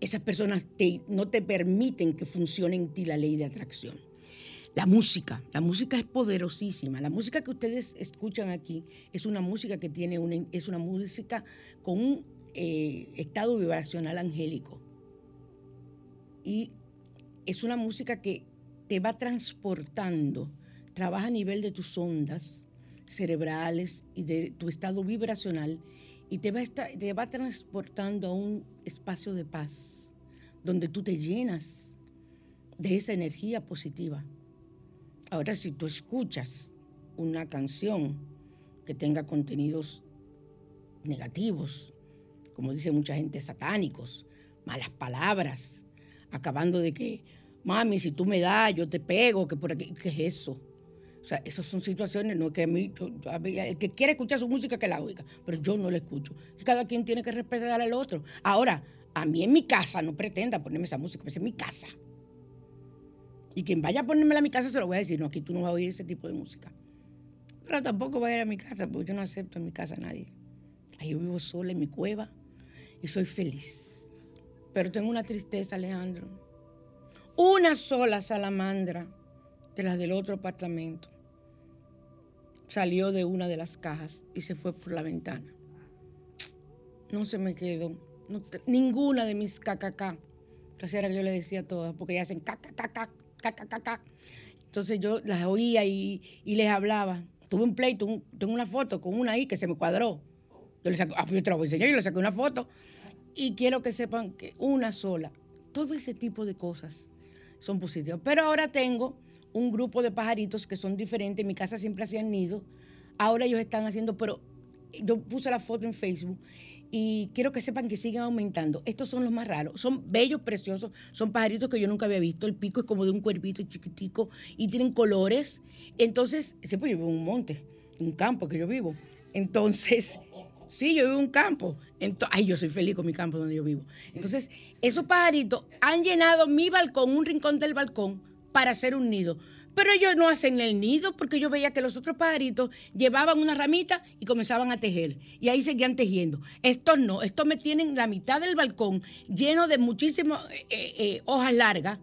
esas personas no te permiten que funcione en ti la ley de atracción. La música, la música es poderosísima. La música que ustedes escuchan aquí es una música que tiene una, es una música con un estado vibracional angélico. Y es una música que te va transportando, trabaja a nivel de tus ondas cerebrales y de tu estado vibracional y te va, te va transportando a un espacio de paz, donde tú te llenas de esa energía positiva. Ahora, si tú escuchas una canción que tenga contenidos negativos, como dice mucha gente, satánicos, malas palabras, acabando de que mami, si tú me das, yo te pego, que por aquí, ¿qué es eso? O sea, esas son situaciones, no que a mí, el que quiere escuchar su música que la oiga, pero yo no la escucho. Cada quien tiene que respetar al otro. Ahora, a mí en mi casa no pretenda ponerme esa música, pues es mi casa. Y quien vaya a ponérmela a mi casa se lo voy a decir, no, aquí tú no vas a oír ese tipo de música. Pero tampoco voy a ir a mi casa, porque yo no acepto en mi casa a nadie. Ahí yo vivo sola en mi cueva y soy feliz. Pero tengo una tristeza, Alejandro una sola salamandra de las del otro apartamento salió de una de las cajas y se fue por la ventana. No se me quedó. ninguna de mis cacacá. Casi era yo le decía a todas, porque ellas hacen caca, Entonces yo las oía y, les hablaba. Tuve un pleito, tengo una foto con una ahí que se me cuadró. Yo le saco, ah, yo te la voy a enseñar, yo le saqué una foto. Y quiero que sepan que una sola, todo ese tipo de cosas son positivos. Pero ahora tengo un grupo de pajaritos que son diferentes. En mi casa siempre hacían nido. Ahora ellos están haciendo, pero yo puse la foto en Facebook y quiero que sepan que siguen aumentando. Estos son los más raros. Son bellos, preciosos. Son pajaritos que yo nunca había visto. El pico es como de un cuervito chiquitico y tienen colores. Entonces, siempre yo vivo en un monte, un campo que yo vivo. Entonces, Sí, yo vivo en un campo. ay, yo soy feliz con mi campo donde yo vivo. Entonces, esos pajaritos han llenado mi balcón, un rincón del balcón, para hacer un nido. Pero ellos no hacen el nido porque yo veía que los otros pajaritos llevaban una ramita y comenzaban a tejer. Y ahí seguían tejiendo. Estos no, estos me tienen la mitad del balcón lleno de muchísimas eh, eh, eh, hojas largas.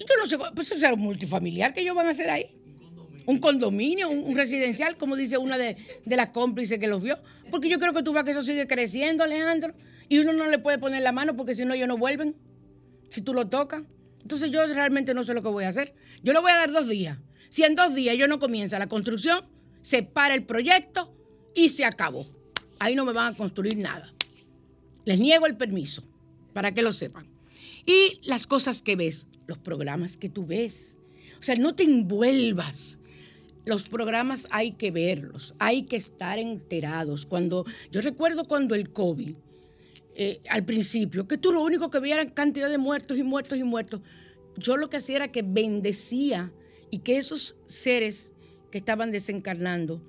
Yo no sé, pues eso es un multifamiliar que ellos van a hacer ahí un condominio, un, residencial, como dice una de, las cómplices que los vio. Porque yo creo que tú vas que eso sigue creciendo, Alejandro, y uno no le puede poner la mano porque si no ellos no vuelven, si tú lo tocas. Entonces yo realmente no sé lo que voy a hacer. Yo le voy a dar dos días. Si en dos días yo no comienza la construcción, se para el proyecto y se acabó. Ahí no me van a construir nada. Les niego el permiso, para que lo sepan. Y las cosas que ves, los programas que tú ves. O sea, no te envuelvas los programas hay que verlos, hay que estar enterados. Cuando yo recuerdo cuando el COVID, eh, al principio, que tú lo único que veías era cantidad de muertos y muertos y muertos. Yo lo que hacía era que bendecía y que esos seres que estaban desencarnando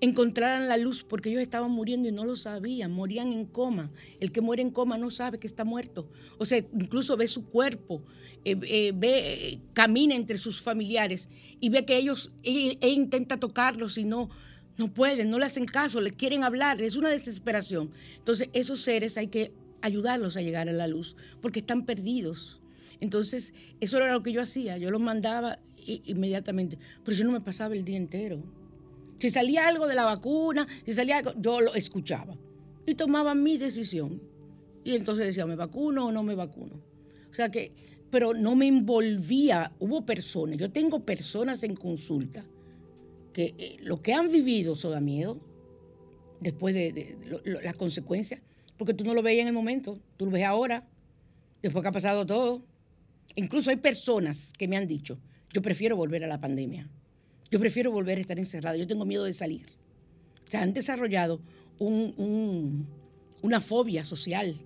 encontraran la luz porque ellos estaban muriendo y no lo sabían, morían en coma. El que muere en coma no sabe que está muerto. O sea, incluso ve su cuerpo, eh, eh, ve, camina entre sus familiares y ve que ellos, e, intenta tocarlos y no, no pueden, no le hacen caso, le quieren hablar, es una desesperación. Entonces, esos seres hay que ayudarlos a llegar a la luz porque están perdidos. Entonces, eso era lo que yo hacía, yo los mandaba inmediatamente, pero yo no me pasaba el día entero. Si salía algo de la vacuna, si salía algo, yo lo escuchaba y tomaba mi decisión. Y entonces decía, ¿me vacuno o no me vacuno? O sea que, pero no me envolvía. Hubo personas, yo tengo personas en consulta que eh, lo que han vivido eso da miedo después de, las consecuencias, porque tú no lo veías en el momento, tú lo ves ahora, después que ha pasado todo. Incluso hay personas que me han dicho, yo prefiero volver a la pandemia. Yo prefiero volver a estar encerrada. Yo tengo miedo de salir. O sea, han desarrollado una fobia social.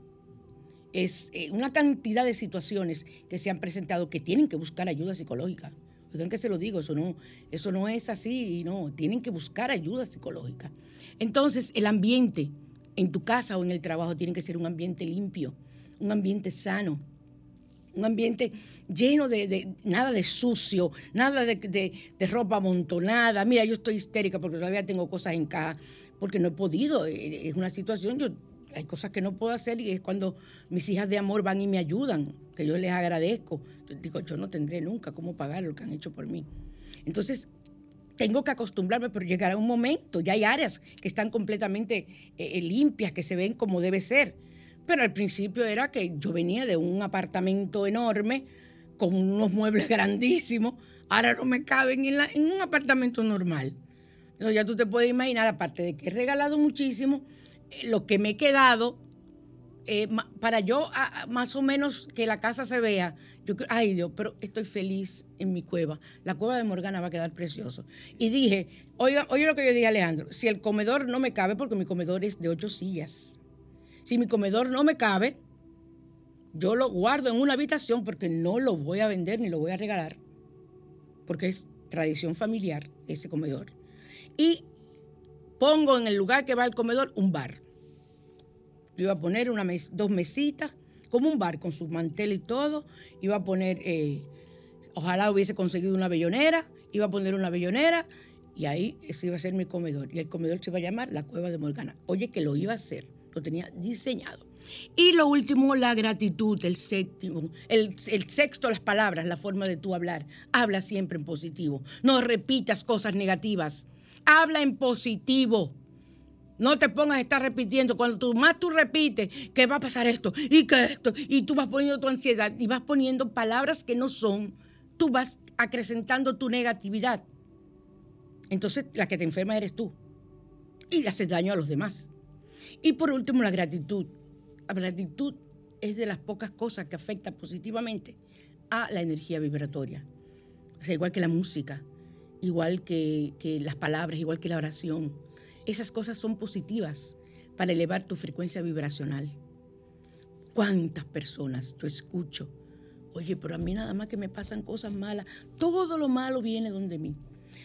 Es eh, una cantidad de situaciones que se han presentado que tienen que buscar ayuda psicológica. Oigan que se lo digo, eso no, eso no es así, y no, tienen que buscar ayuda psicológica. Entonces, el ambiente en tu casa o en el trabajo tiene que ser un ambiente limpio, un ambiente sano, un ambiente lleno de, nada de sucio, nada de, de, ropa amontonada. Mira, yo estoy histérica porque todavía tengo cosas en casa, porque no he podido. Eh, es una situación, hay cosas que no puedo hacer y es cuando mis hijas de amor van y me ayudan, que yo les agradezco. digo, yo no tendré nunca cómo pagar lo que han hecho por mí. Entonces, tengo que acostumbrarme, pero llegará un momento, ya hay áreas que están completamente eh, eh, limpias, que se ven como debe ser. Pero al principio era que yo venía de un apartamento enorme, con unos muebles grandísimos, ahora no me caben en, en un apartamento normal. Entonces ya tú te puedes imaginar, aparte de que he regalado muchísimo, lo que me he quedado, eh, para yo más o menos que la casa se vea, yo ay Dios, pero estoy feliz en mi cueva. La cueva de Morgana va a quedar precioso. Y dije, oiga, oye lo que yo dije Alejandro, si el comedor no me cabe, porque mi comedor es de ocho sillas, si mi comedor no me cabe, yo lo guardo en una habitación porque no lo voy a vender ni lo voy a regalar, porque es tradición familiar ese comedor. Y pongo en el lugar que va el comedor un bar. Yo iba a poner dos mesitas, como un bar, con su mantel y todo. Iba a poner, eh, ojalá hubiese conseguido una bellonera, iba a poner una bellonera y ahí ese iba a ser mi comedor. Y el comedor se iba a llamar la Cueva de Morgana. Oye, que lo iba a hacer, lo tenía diseñado. Y lo último, la gratitud, el séptimo, el, el, sexto, las palabras, la forma de tú hablar. Habla siempre en positivo. No repitas cosas negativas habla en positivo. No te pongas a estar repitiendo. Cuando tú más tú repites que va a pasar esto y que esto, y tú vas poniendo tu ansiedad y vas poniendo palabras que no son, tú vas acrecentando tu negatividad. Entonces la que te enferma eres tú y le haces daño a los demás. Y por último, la gratitud. La gratitud es de las pocas cosas que afecta positivamente a la energía vibratoria. O igual que la música, igual que, las palabras, igual que la oración. Esas cosas son positivas para elevar tu frecuencia vibracional. ¿Cuántas personas yo escucho? Oye, pero a mí nada más que me pasan cosas malas. Todo lo malo viene donde mí.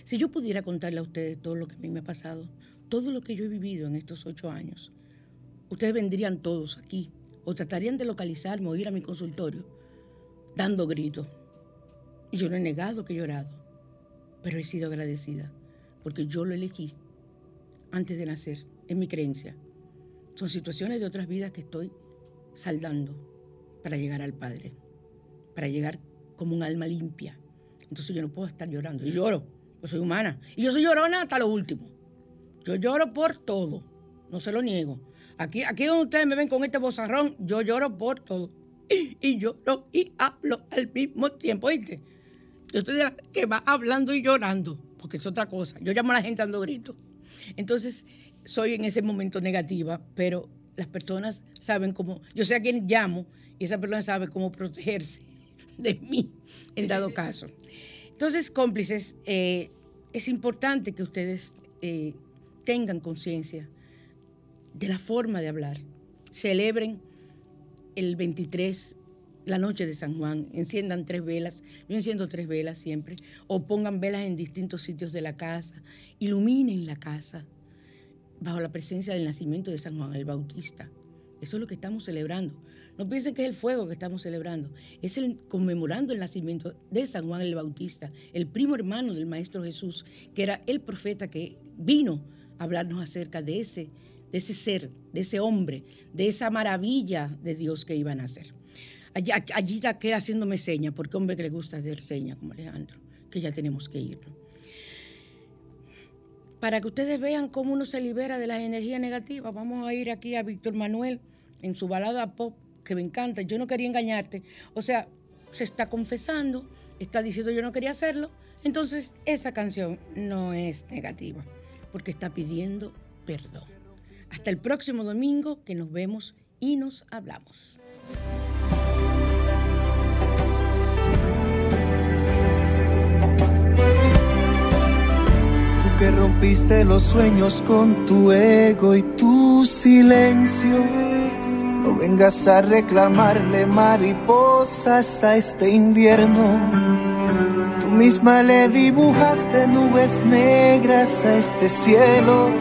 Si yo pudiera contarle a ustedes todo lo que a mí me ha pasado, todo lo que yo he vivido en estos ocho años, ustedes vendrían todos aquí o tratarían de localizarme o ir a mi consultorio dando gritos. Yo no he negado que he llorado pero he sido agradecida porque yo lo elegí antes de nacer, es mi creencia. Son situaciones de otras vidas que estoy saldando para llegar al Padre, para llegar como un alma limpia. Entonces yo no puedo estar llorando. Y lloro, yo soy humana. Y yo soy llorona hasta lo último. Yo lloro por todo, no se lo niego. Aquí, aquí donde ustedes me ven con este bozarrón, yo lloro por todo. Y, y lloro y hablo al mismo tiempo, ¿viste? Yo estoy de la que va hablando y llorando, porque es otra cosa. Yo llamo a la gente dando gritos. Entonces, soy en ese momento negativa, pero las personas saben cómo, yo sé a quién llamo y esa persona sabe cómo protegerse de mí en dado caso. Entonces, cómplices, eh, es importante que ustedes eh, tengan conciencia de la forma de hablar. Celebren el 23 la noche de San Juan, enciendan tres velas, yo enciendo tres velas siempre, o pongan velas en distintos sitios de la casa, iluminen la casa bajo la presencia del nacimiento de San Juan el Bautista. Eso es lo que estamos celebrando. No piensen que es el fuego que estamos celebrando, es el conmemorando el nacimiento de San Juan el Bautista, el primo hermano del Maestro Jesús, que era el profeta que vino a hablarnos acerca de ese, de ese ser, de ese hombre, de esa maravilla de Dios que iba a nacer. Allí, allí ya queda haciéndome señas, porque hombre que le gusta hacer señas como Alejandro, que ya tenemos que ir. Para que ustedes vean cómo uno se libera de las energías negativas, vamos a ir aquí a Víctor Manuel en su balada pop, que me encanta. Yo no quería engañarte. O sea, se está confesando, está diciendo yo no quería hacerlo. Entonces, esa canción no es negativa, porque está pidiendo perdón. Hasta el próximo domingo que nos vemos y nos hablamos. Que rompiste los sueños con tu ego y tu silencio. No vengas a reclamarle mariposas a este invierno Tú misma le dibujaste nubes negras a este cielo.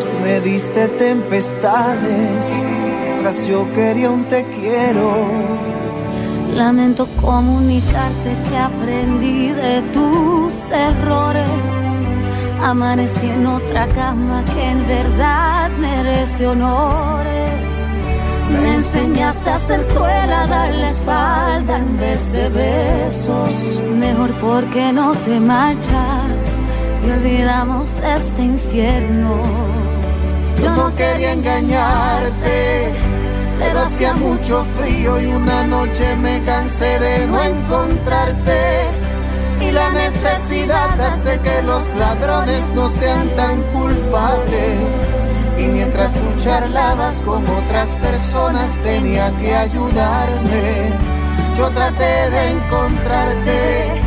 Tú me diste tempestades mientras yo quería un te quiero. Lamento comunicarte que aprendí de tus errores. Amanecí en otra cama que en verdad merece honores. Me enseñaste a ser cruel, a dar la espalda en vez de besos. Mejor porque no te marchas y olvidamos este infierno. Yo no quería engañarte pero hacía mucho frío y una noche me cansé de no encontrarte. Y la necesidad hace que los ladrones no sean tan culpables. Y mientras tú charlabas con otras personas tenía que ayudarme. Yo traté de encontrarte,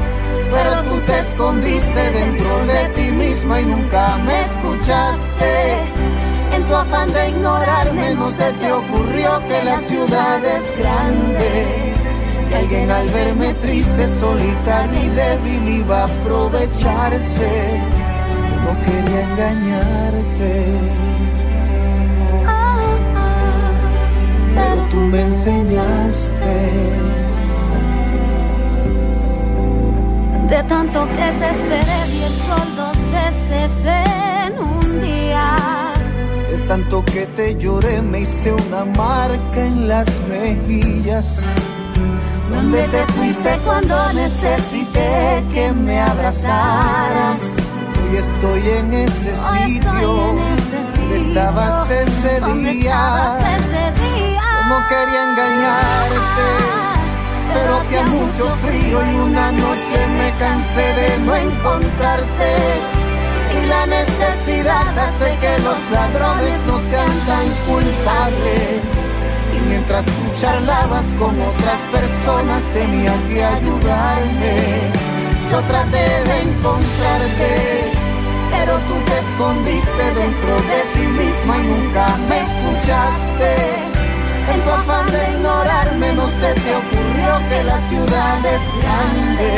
pero tú te escondiste dentro de ti misma y nunca me escuchaste en tu afán de ignorarme no se te ocurrió que la ciudad es grande. Que alguien al verme triste, solitario y débil iba a aprovecharse. Yo no quería engañarte. Pero tú me enseñaste. De tanto que te esperé y el sol dos veces en un día tanto que te lloré me hice una marca en las mejillas. Donde te fuiste cuando necesité que me abrazaras. Hoy estoy en ese sitio donde estabas ese día. no quería engañarte, pero hacía mucho frío y una noche me cansé de no encontrarte y la necesidad hace que los ladrones no sean tan culpables. Mientras tú charlabas con otras personas tenían que ayudarme. Yo traté de encontrarte, pero tú te escondiste dentro de ti misma y nunca me escuchaste. En tu afán de ignorarme no se te ocurrió que la ciudad es grande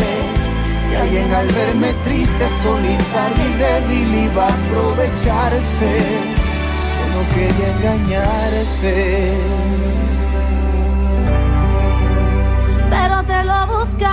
y alguien al verme triste, solitario y débil iba a aprovecharse. Yo no quería engañarte. Te lo buscas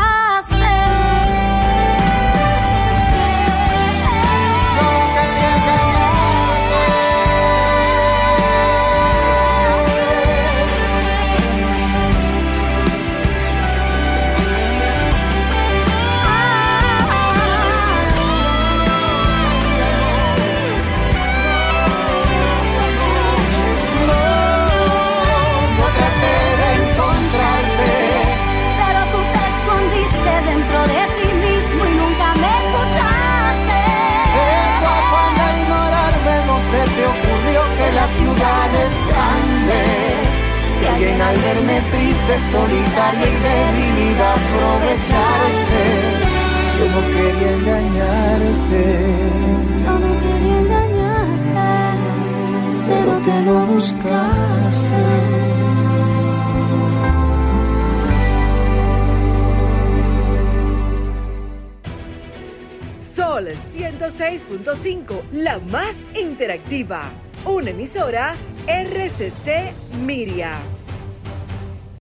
al verme triste, solitaria y débil iba a aprovecharse. Yo no quería engañarte. Yo no quería engañarte. Pero te lo buscaste. Sol 106.5, la más interactiva. Una emisora RCC Miria.